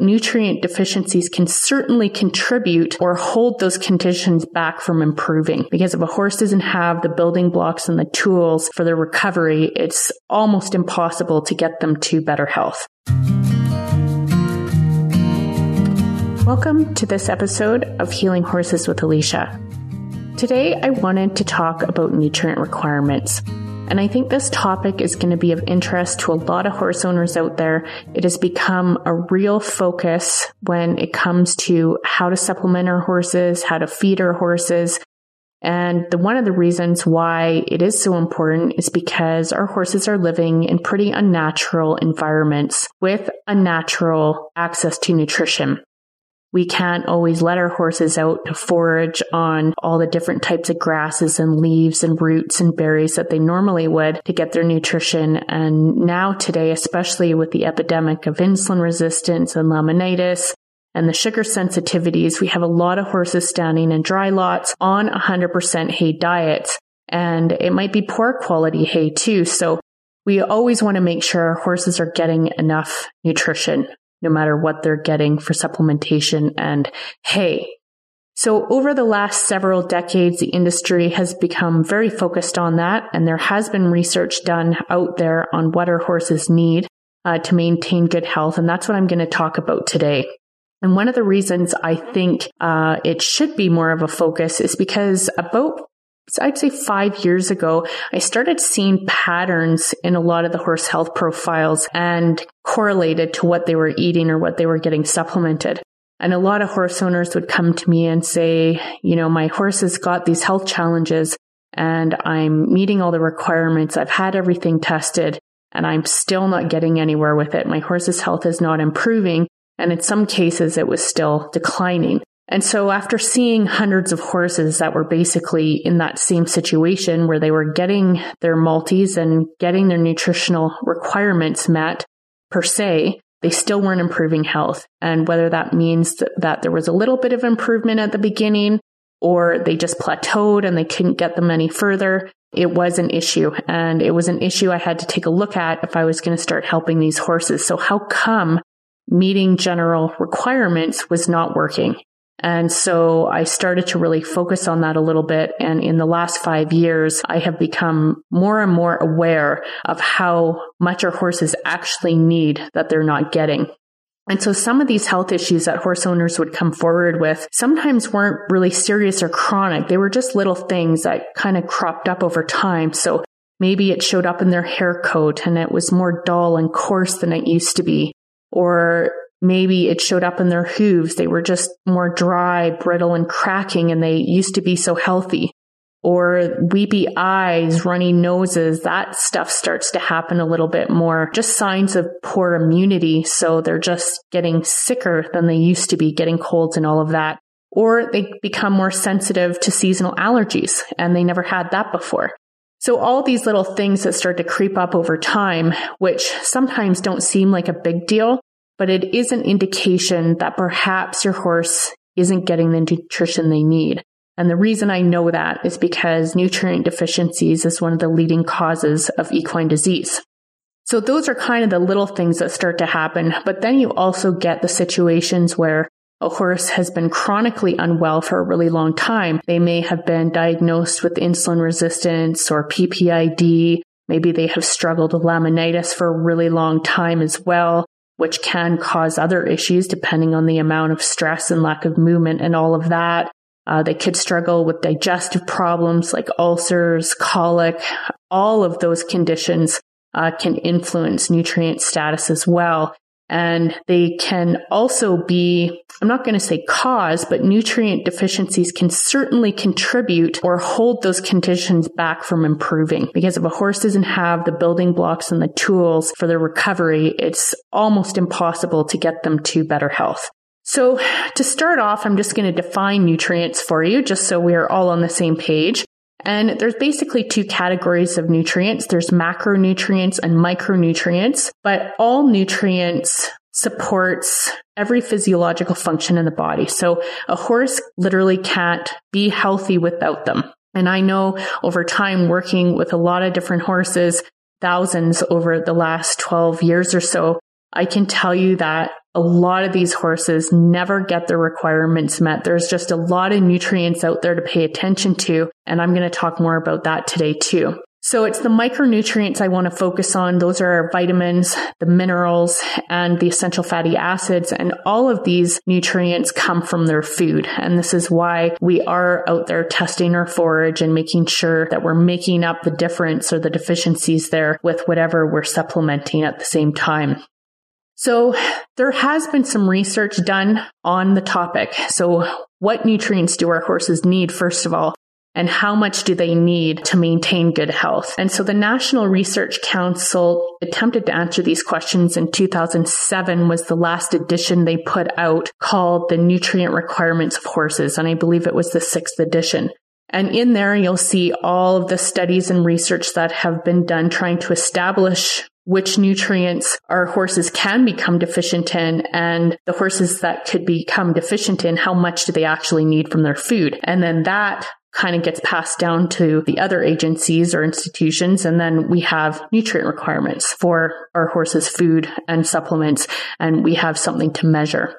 nutrient deficiencies can certainly contribute or hold those conditions back from improving. Because if a horse doesn't have the building blocks and the tools for their recovery, it's almost impossible to get them to better health. Welcome to this episode of Healing Horses with Alicia. Today, I wanted to talk about nutrient requirements. And I think this topic is going to be of interest to a lot of horse owners out there. It has become a real focus when it comes to how to supplement our horses, how to feed our horses. And the, one of the reasons why it is so important is because our horses are living in pretty unnatural environments with unnatural access to nutrition. We can't always let our horses out to forage on all the different types of grasses and leaves and roots and berries that they normally would to get their nutrition. And now today, especially with the epidemic of insulin resistance and laminitis, and the sugar sensitivities, we have a lot of horses standing in dry lots on 100% hay diets. And it might be poor quality hay too. So we always want to make sure our horses are getting enough nutrition no matter what they're getting for supplementation and hay. So over the last several decades, the industry has become very focused on that. And there has been research done out there on what our horses need uh, to maintain good health. And that's what I'm going to talk about today. And one of the reasons I think uh, it should be more of a focus is because about I'd say five years ago, I started seeing patterns in a lot of the horse health profiles and correlated to what they were eating or what they were getting supplemented. And a lot of horse owners would come to me and say, you know, my horse has got these health challenges and I'm meeting all the requirements. I've had everything tested and I'm still not getting anywhere with it. My horse's health is not improving. And in some cases, it was still declining. And so after seeing hundreds of horses that were basically in that same situation where they were getting their multis and getting their nutritional requirements met per se, they still weren't improving health. And whether that means that there was a little bit of improvement at the beginning or they just plateaued and they couldn't get them any further, it was an issue. And it was an issue I had to take a look at if I was going to start helping these horses. So how come meeting general requirements was not working? And so I started to really focus on that a little bit. And in the last five years, I have become more and more aware of how much our horses actually need that they're not getting. And so some of these health issues that horse owners would come forward with sometimes weren't really serious or chronic. They were just little things that kind of cropped up over time. So maybe it showed up in their hair coat and it was more dull and coarse than it used to be. Or Maybe it showed up in their hooves. They were just more dry, brittle, and cracking, and they used to be so healthy. Or weepy eyes, runny noses, that stuff starts to happen a little bit more. Just signs of poor immunity. So they're just getting sicker than they used to be, getting colds and all of that. Or they become more sensitive to seasonal allergies, and they never had that before. So all these little things that start to creep up over time, which sometimes don't seem like a big deal, but it is an indication that perhaps your horse isn't getting the nutrition they need. And the reason I know that is because nutrient deficiencies is one of the leading causes of equine disease. So those are kind of the little things that start to happen. But then you also get the situations where a horse has been chronically unwell for a really long time. They may have been diagnosed with insulin resistance or PPID. Maybe they have struggled with laminitis for a really long time as well which can cause other issues depending on the amount of stress and lack of movement and all of that. Uh, they could struggle with digestive problems like ulcers, colic. All of those conditions uh, can influence nutrient status as well. And they can also be, I'm not going to say cause, but nutrient deficiencies can certainly contribute or hold those conditions back from improving. Because if a horse doesn't have the building blocks and the tools for their recovery, it's almost impossible to get them to better health. So to start off, I'm just going to define nutrients for you, just so we are all on the same page. And there's basically two categories of nutrients. There's macronutrients and micronutrients, but all nutrients supports every physiological function in the body. So a horse literally can't be healthy without them. And I know over time working with a lot of different horses, thousands over the last 12 years or so, I can tell you that a lot of these horses never get their requirements met. There's just a lot of nutrients out there to pay attention to. And I'm going to talk more about that today too. So it's the micronutrients I want to focus on. Those are our vitamins, the minerals, and the essential fatty acids. And all of these nutrients come from their food. And this is why we are out there testing our forage and making sure that we're making up the difference or the deficiencies there with whatever we're supplementing at the same time. So there has been some research done on the topic. So what nutrients do our horses need, first of all? and how much do they need to maintain good health? And so the National Research Council attempted to answer these questions in 2007 was the last edition they put out called the nutrient requirements of horses. And I believe it was the sixth edition. And in there, you'll see all of the studies and research that have been done trying to establish which nutrients our horses can become deficient in and the horses that could become deficient in, how much do they actually need from their food? And then that kind of gets passed down to the other agencies or institutions. And then we have nutrient requirements for our horses' food and supplements, and we have something to measure.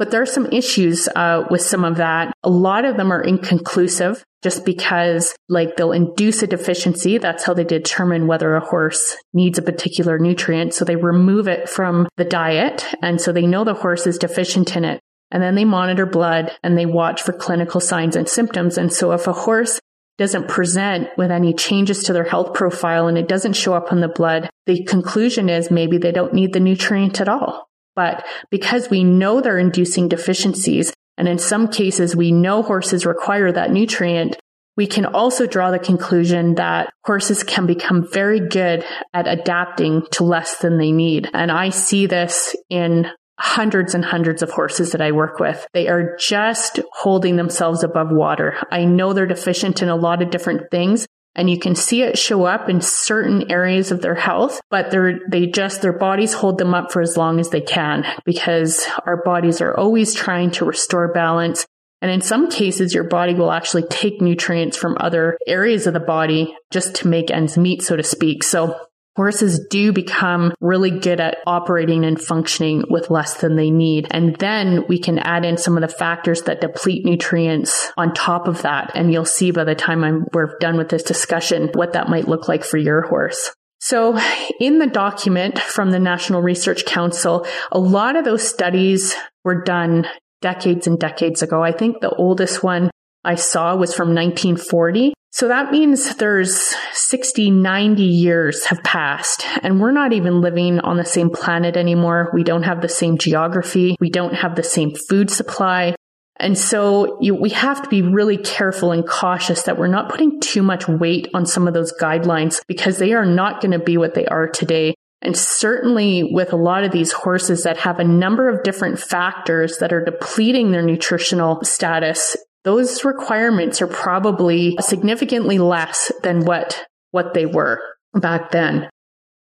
But there are some issues uh, with some of that. A lot of them are inconclusive just because like they'll induce a deficiency. That's how they determine whether a horse needs a particular nutrient. So they remove it from the diet. And so they know the horse is deficient in it. And then they monitor blood and they watch for clinical signs and symptoms. And so if a horse doesn't present with any changes to their health profile and it doesn't show up in the blood, the conclusion is maybe they don't need the nutrient at all. But because we know they're inducing deficiencies, and in some cases we know horses require that nutrient, we can also draw the conclusion that horses can become very good at adapting to less than they need. And I see this in hundreds and hundreds of horses that I work with. They are just holding themselves above water. I know they're deficient in a lot of different things. And you can see it show up in certain areas of their health, but they're, they just, their bodies hold them up for as long as they can because our bodies are always trying to restore balance. And in some cases, your body will actually take nutrients from other areas of the body just to make ends meet, so to speak. So Horses do become really good at operating and functioning with less than they need. And then we can add in some of the factors that deplete nutrients on top of that. And you'll see by the time I'm, we're done with this discussion what that might look like for your horse. So in the document from the National Research Council, a lot of those studies were done decades and decades ago. I think the oldest one I saw was from 1940. So that means there's 60, 90 years have passed and we're not even living on the same planet anymore. We don't have the same geography. We don't have the same food supply. And so you, we have to be really careful and cautious that we're not putting too much weight on some of those guidelines because they are not going to be what they are today. And certainly with a lot of these horses that have a number of different factors that are depleting their nutritional status, those requirements are probably significantly less than what, what they were back then.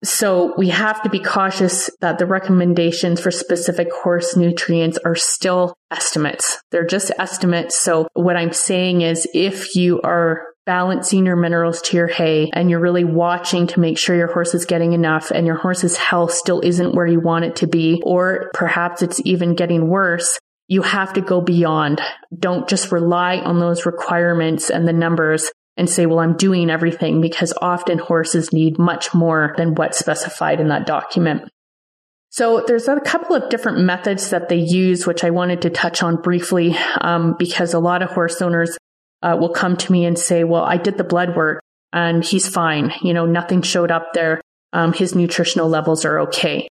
So we have to be cautious that the recommendations for specific horse nutrients are still estimates. They're just estimates. So what I'm saying is if you are balancing your minerals to your hay and you're really watching to make sure your horse is getting enough and your horse's health still isn't where you want it to be, or perhaps it's even getting worse, you have to go beyond. Don't just rely on those requirements and the numbers and say, well, I'm doing everything because often horses need much more than what's specified in that document. So there's a couple of different methods that they use, which I wanted to touch on briefly, um, because a lot of horse owners uh, will come to me and say, well, I did the blood work and he's fine. You know, nothing showed up there. Um, his nutritional levels are okay.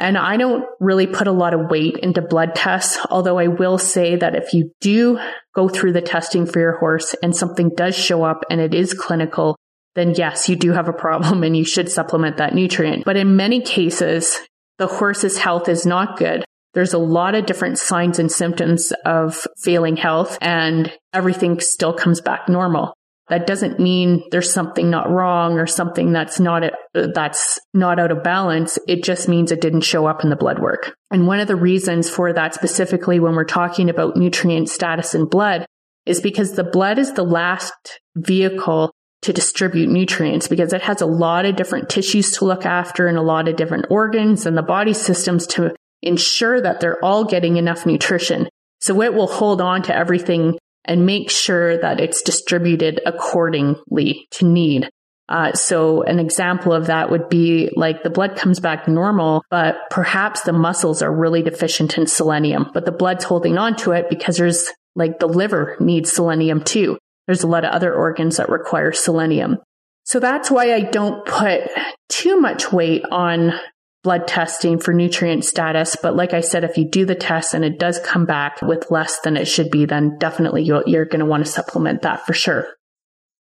And I don't really put a lot of weight into blood tests, although I will say that if you do go through the testing for your horse and something does show up and it is clinical, then yes, you do have a problem and you should supplement that nutrient. But in many cases, the horse's health is not good. There's a lot of different signs and symptoms of failing health and everything still comes back normal. That doesn't mean there's something not wrong or something that's not, that's not out of balance. It just means it didn't show up in the blood work. And one of the reasons for that specifically when we're talking about nutrient status in blood is because the blood is the last vehicle to distribute nutrients because it has a lot of different tissues to look after and a lot of different organs and the body systems to ensure that they're all getting enough nutrition. So it will hold on to everything and make sure that it's distributed accordingly to need. Uh, so an example of that would be like the blood comes back normal, but perhaps the muscles are really deficient in selenium, but the blood's holding on to it because there's like the liver needs selenium too. There's a lot of other organs that require selenium. So that's why I don't put too much weight on blood testing for nutrient status. But like I said, if you do the test and it does come back with less than it should be, then definitely you're going to want to supplement that for sure.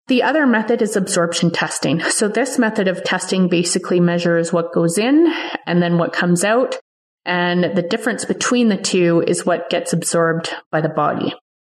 The other method is absorption testing. So this method of testing basically measures what goes in and then what comes out. And the difference between the two is what gets absorbed by the body.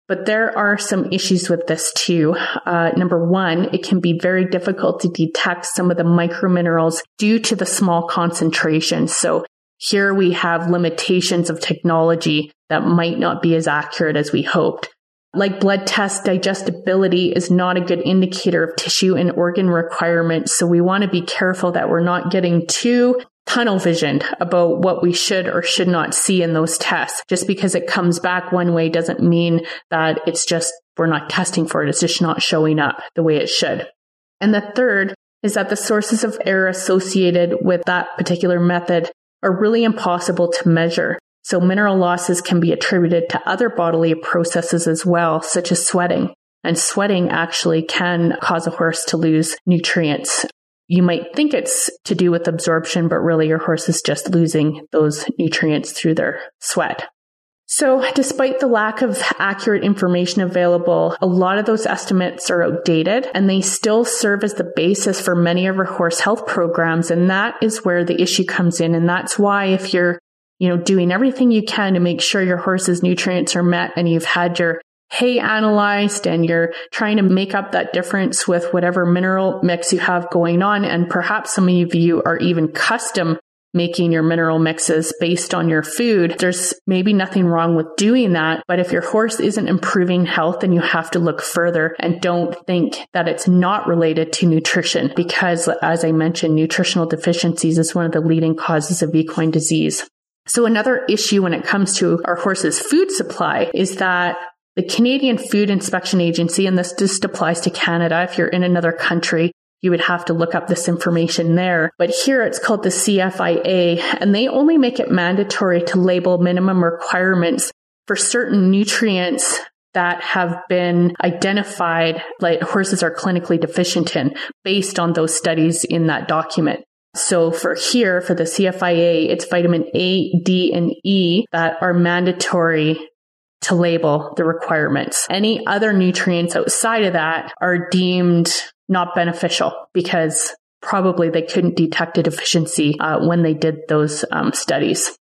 But there are some issues with this too. Uh, number one, it can be very difficult to detect some of the microminerals due to the small concentration. So here we have limitations of technology that might not be as accurate as we hoped. Like blood test digestibility is not a good indicator of tissue and organ requirements. So we want to be careful that we're not getting too tunnel visioned about what we should or should not see in those tests. Just because it comes back one way doesn't mean that it's just we're not testing for it. It's just not showing up the way it should. And the third is that the sources of error associated with that particular method are really impossible to measure. So mineral losses can be attributed to other bodily processes as well, such as sweating. And sweating actually can cause a horse to lose nutrients. You might think it's to do with absorption, but really your horse is just losing those nutrients through their sweat. So, despite the lack of accurate information available, a lot of those estimates are outdated and they still serve as the basis for many of our horse health programs. And that is where the issue comes in. And that's why if you're you know, doing everything you can to make sure your horse's nutrients are met and you've had your hay analyzed and you're trying to make up that difference with whatever mineral mix you have going on. And perhaps some of you are even custom making your mineral mixes based on your food. There's maybe nothing wrong with doing that. But if your horse isn't improving health, then you have to look further and don't think that it's not related to nutrition because as I mentioned, nutritional deficiencies is one of the leading causes of equine disease. So another issue when it comes to our horses' food supply is that the Canadian Food Inspection Agency, and this just applies to Canada. If you're in another country, you would have to look up this information there. But here it's called the CFIA, and they only make it mandatory to label minimum requirements for certain nutrients that have been identified like horses are clinically deficient in based on those studies in that document. So for here, for the CFIA, it's vitamin A, D, and E that are mandatory to label the requirements. Any other nutrients outside of that are deemed not beneficial because probably they couldn't detect a deficiency uh, when they did those um, studies.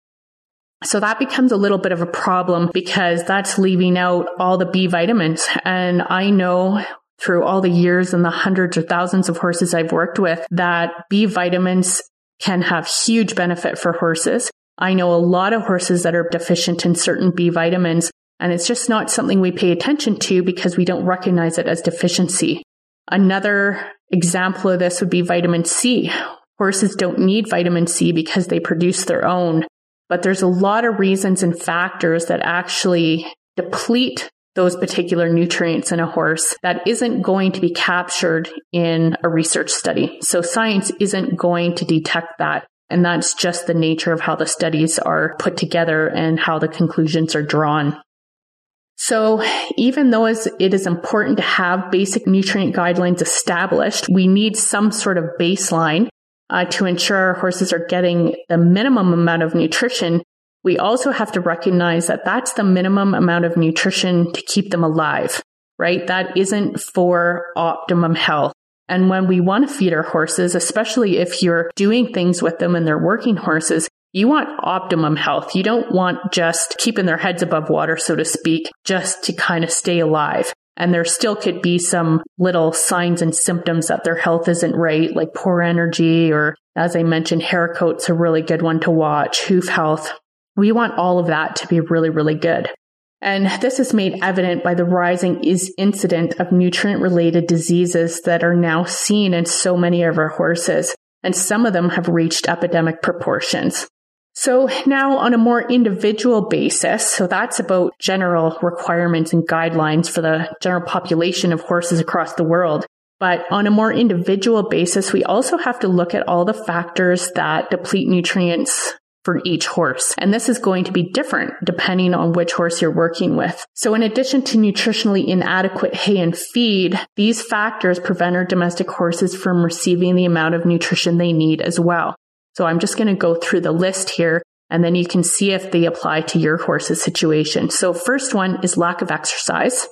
So that becomes a little bit of a problem because that's leaving out all the B vitamins. And I know through all the years and the hundreds or thousands of horses I've worked with that B vitamins can have huge benefit for horses. I know a lot of horses that are deficient in certain B vitamins, and it's just not something we pay attention to because we don't recognize it as deficiency. Another example of this would be vitamin C. Horses don't need vitamin C because they produce their own, but there's a lot of reasons and factors that actually deplete those particular nutrients in a horse that isn't going to be captured in a research study. So science isn't going to detect that. And that's just the nature of how the studies are put together and how the conclusions are drawn. So even though it is important to have basic nutrient guidelines established, we need some sort of baseline uh, to ensure our horses are getting the minimum amount of nutrition we also have to recognize that that's the minimum amount of nutrition to keep them alive, right? That isn't for optimum health. And when we want to feed our horses, especially if you're doing things with them and they're working horses, you want optimum health. You don't want just keeping their heads above water, so to speak, just to kind of stay alive. And there still could be some little signs and symptoms that their health isn't right, like poor energy, or as I mentioned, hair coat's a really good one to watch, hoof health, we want all of that to be really, really good. And this is made evident by the rising is incident of nutrient related diseases that are now seen in so many of our horses. And some of them have reached epidemic proportions. So now on a more individual basis, so that's about general requirements and guidelines for the general population of horses across the world. But on a more individual basis, we also have to look at all the factors that deplete nutrients for each horse. And this is going to be different depending on which horse you're working with. So in addition to nutritionally inadequate hay and feed, these factors prevent our domestic horses from receiving the amount of nutrition they need as well. So I'm just going to go through the list here and then you can see if they apply to your horse's situation. So first one is lack of exercise.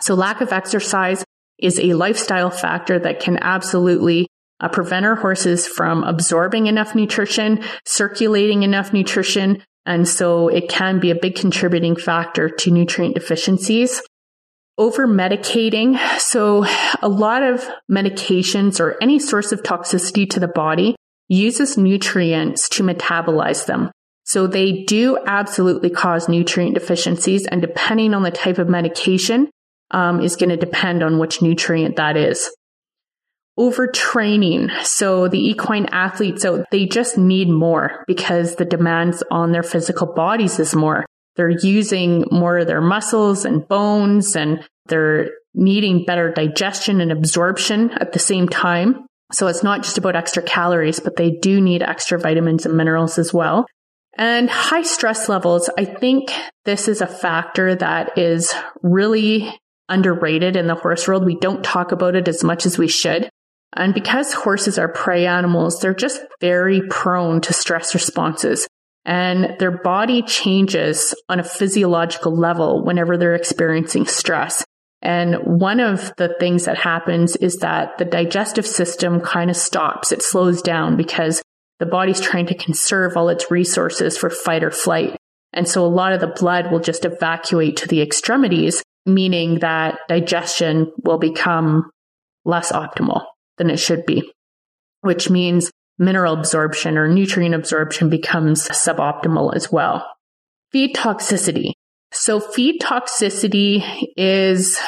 So lack of exercise is a lifestyle factor that can absolutely uh, prevent our horses from absorbing enough nutrition, circulating enough nutrition. And so it can be a big contributing factor to nutrient deficiencies. Over medicating. So a lot of medications or any source of toxicity to the body uses nutrients to metabolize them. So they do absolutely cause nutrient deficiencies. And depending on the type of medication, um, is going to depend on which nutrient that is. Overtraining. So the equine athletes so they just need more because the demands on their physical bodies is more. They're using more of their muscles and bones and they're needing better digestion and absorption at the same time. So it's not just about extra calories, but they do need extra vitamins and minerals as well. And high stress levels, I think this is a factor that is really underrated in the horse world. We don't talk about it as much as we should. And because horses are prey animals, they're just very prone to stress responses and their body changes on a physiological level whenever they're experiencing stress. And one of the things that happens is that the digestive system kind of stops. It slows down because the body's trying to conserve all its resources for fight or flight. And so a lot of the blood will just evacuate to the extremities, meaning that digestion will become less optimal than it should be, which means mineral absorption or nutrient absorption becomes suboptimal as well. Feed toxicity. So feed toxicity is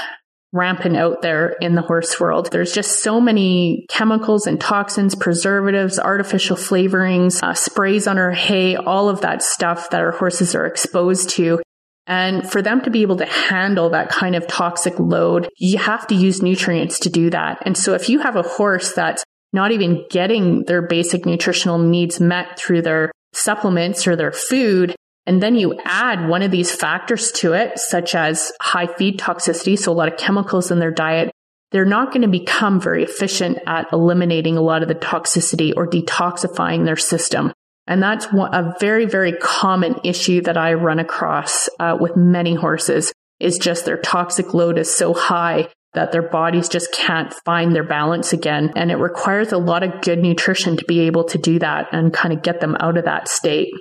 rampant out there in the horse world. There's just so many chemicals and toxins, preservatives, artificial flavorings, uh, sprays on our hay, all of that stuff that our horses are exposed to. And for them to be able to handle that kind of toxic load, you have to use nutrients to do that. And so if you have a horse that's not even getting their basic nutritional needs met through their supplements or their food, and then you add one of these factors to it, such as high feed toxicity, so a lot of chemicals in their diet, they're not going to become very efficient at eliminating a lot of the toxicity or detoxifying their system. And that's a very, very common issue that I run across uh, with many horses is just their toxic load is so high that their bodies just can't find their balance again. And it requires a lot of good nutrition to be able to do that and kind of get them out of that state.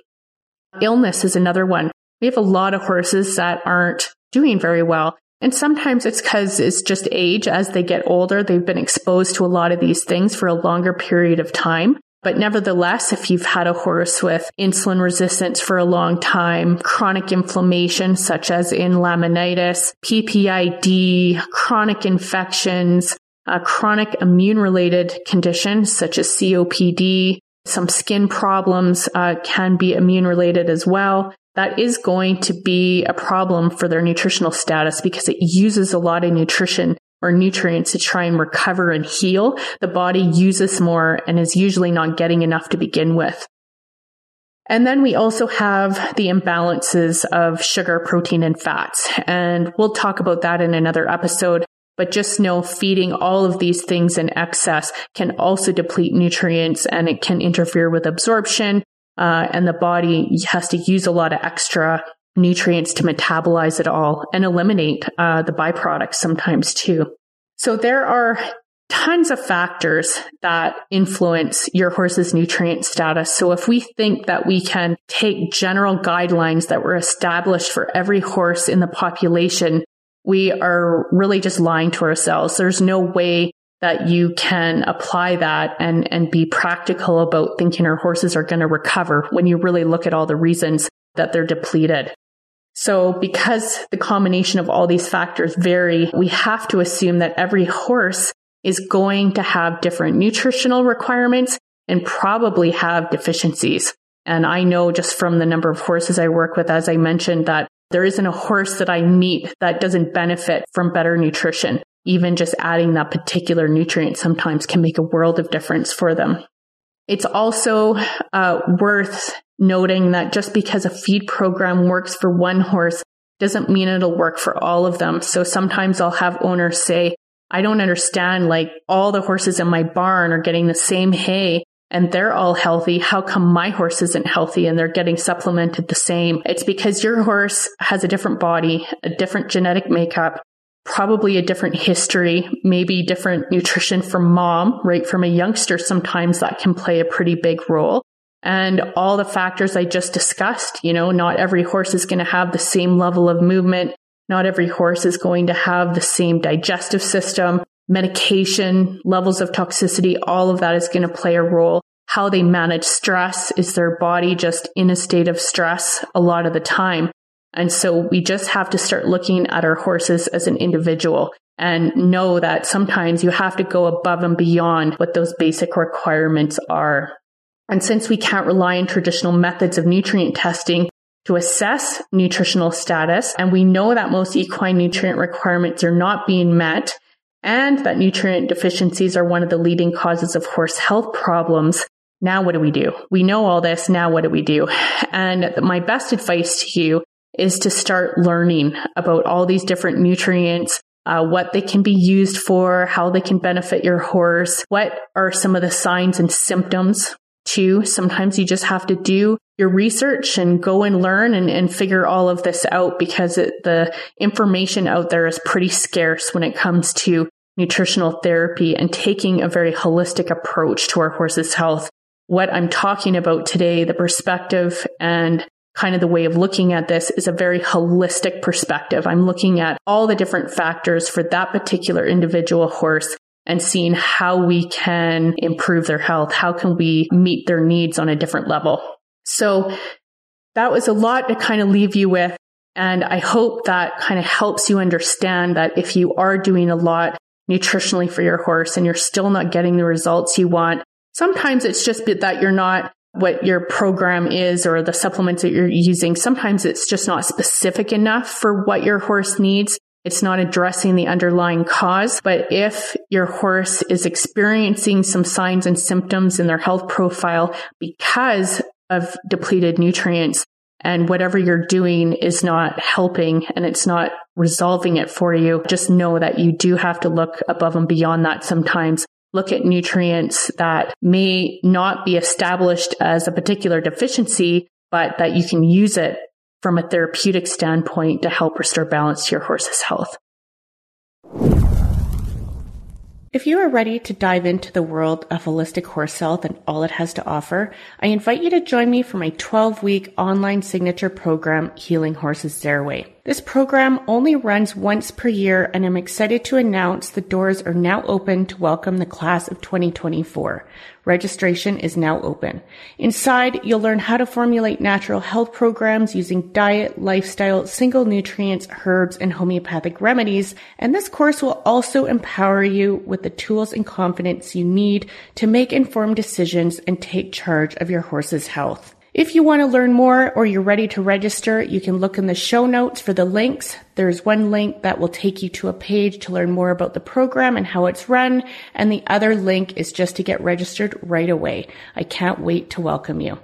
Illness is another one. We have a lot of horses that aren't doing very well. And sometimes it's because it's just age. As they get older, they've been exposed to a lot of these things for a longer period of time. But nevertheless, if you've had a horse with insulin resistance for a long time, chronic inflammation such as in laminitis, PPID, chronic infections, chronic immune related conditions such as COPD, some skin problems uh, can be immune related as well. That is going to be a problem for their nutritional status because it uses a lot of nutrition or nutrients to try and recover and heal. The body uses more and is usually not getting enough to begin with. And then we also have the imbalances of sugar, protein, and fats. And we'll talk about that in another episode. But just know feeding all of these things in excess can also deplete nutrients and it can interfere with absorption. Uh, and the body has to use a lot of extra nutrients to metabolize it all and eliminate uh, the byproducts sometimes too. So there are tons of factors that influence your horse's nutrient status. So if we think that we can take general guidelines that were established for every horse in the population we are really just lying to ourselves. There's no way that you can apply that and, and be practical about thinking our horses are going to recover when you really look at all the reasons that they're depleted. So because the combination of all these factors vary, we have to assume that every horse is going to have different nutritional requirements and probably have deficiencies. And I know just from the number of horses I work with, as I mentioned, that there isn't a horse that I meet that doesn't benefit from better nutrition. Even just adding that particular nutrient sometimes can make a world of difference for them. It's also uh, worth noting that just because a feed program works for one horse doesn't mean it'll work for all of them. So sometimes I'll have owners say, I don't understand, like all the horses in my barn are getting the same hay and they're all healthy. How come my horse isn't healthy and they're getting supplemented the same? It's because your horse has a different body, a different genetic makeup, probably a different history, maybe different nutrition from mom, right? From a youngster, sometimes that can play a pretty big role. And all the factors I just discussed, you know, not every horse is going to have the same level of movement. Not every horse is going to have the same digestive system, medication, levels of toxicity. All of that is going to play a role. How they manage stress. Is their body just in a state of stress a lot of the time? And so we just have to start looking at our horses as an individual and know that sometimes you have to go above and beyond what those basic requirements are. And since we can't rely on traditional methods of nutrient testing to assess nutritional status, and we know that most equine nutrient requirements are not being met, and that nutrient deficiencies are one of the leading causes of horse health problems, now what do we do? We know all this. Now what do we do? And my best advice to you is to start learning about all these different nutrients, uh, what they can be used for, how they can benefit your horse, what are some of the signs and symptoms too. Sometimes you just have to do your research and go and learn and, and figure all of this out because it, the information out there is pretty scarce when it comes to nutritional therapy and taking a very holistic approach to our horse's health. What I'm talking about today, the perspective and kind of the way of looking at this is a very holistic perspective. I'm looking at all the different factors for that particular individual horse and seeing how we can improve their health. How can we meet their needs on a different level? So that was a lot to kind of leave you with. And I hope that kind of helps you understand that if you are doing a lot nutritionally for your horse and you're still not getting the results you want, sometimes it's just that you're not what your program is or the supplements that you're using. Sometimes it's just not specific enough for what your horse needs. It's not addressing the underlying cause. But if your horse is experiencing some signs and symptoms in their health profile because of depleted nutrients and whatever you're doing is not helping and it's not resolving it for you, just know that you do have to look above and beyond that sometimes look at nutrients that may not be established as a particular deficiency, but that you can use it from a therapeutic standpoint to help restore balance to your horse's health. If you are ready to dive into the world of holistic horse health and all it has to offer, I invite you to join me for my 12 week online signature program, Healing Horses Their Way. This program only runs once per year and I'm excited to announce the doors are now open to welcome the class of 2024. Registration is now open. Inside, you'll learn how to formulate natural health programs using diet, lifestyle, single nutrients, herbs, and homeopathic remedies. And this course will also empower you with the tools and confidence you need to make informed decisions and take charge of your horse's health. If you want to learn more or you're ready to register, you can look in the show notes for the links. There's one link that will take you to a page to learn more about the program and how it's run. And the other link is just to get registered right away. I can't wait to welcome you.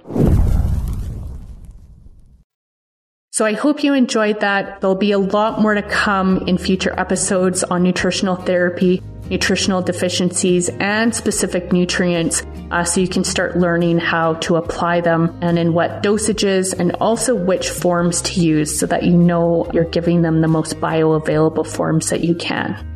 So I hope you enjoyed that. There'll be a lot more to come in future episodes on nutritional therapy nutritional deficiencies and specific nutrients uh, so you can start learning how to apply them and in what dosages and also which forms to use so that you know you're giving them the most bioavailable forms that you can.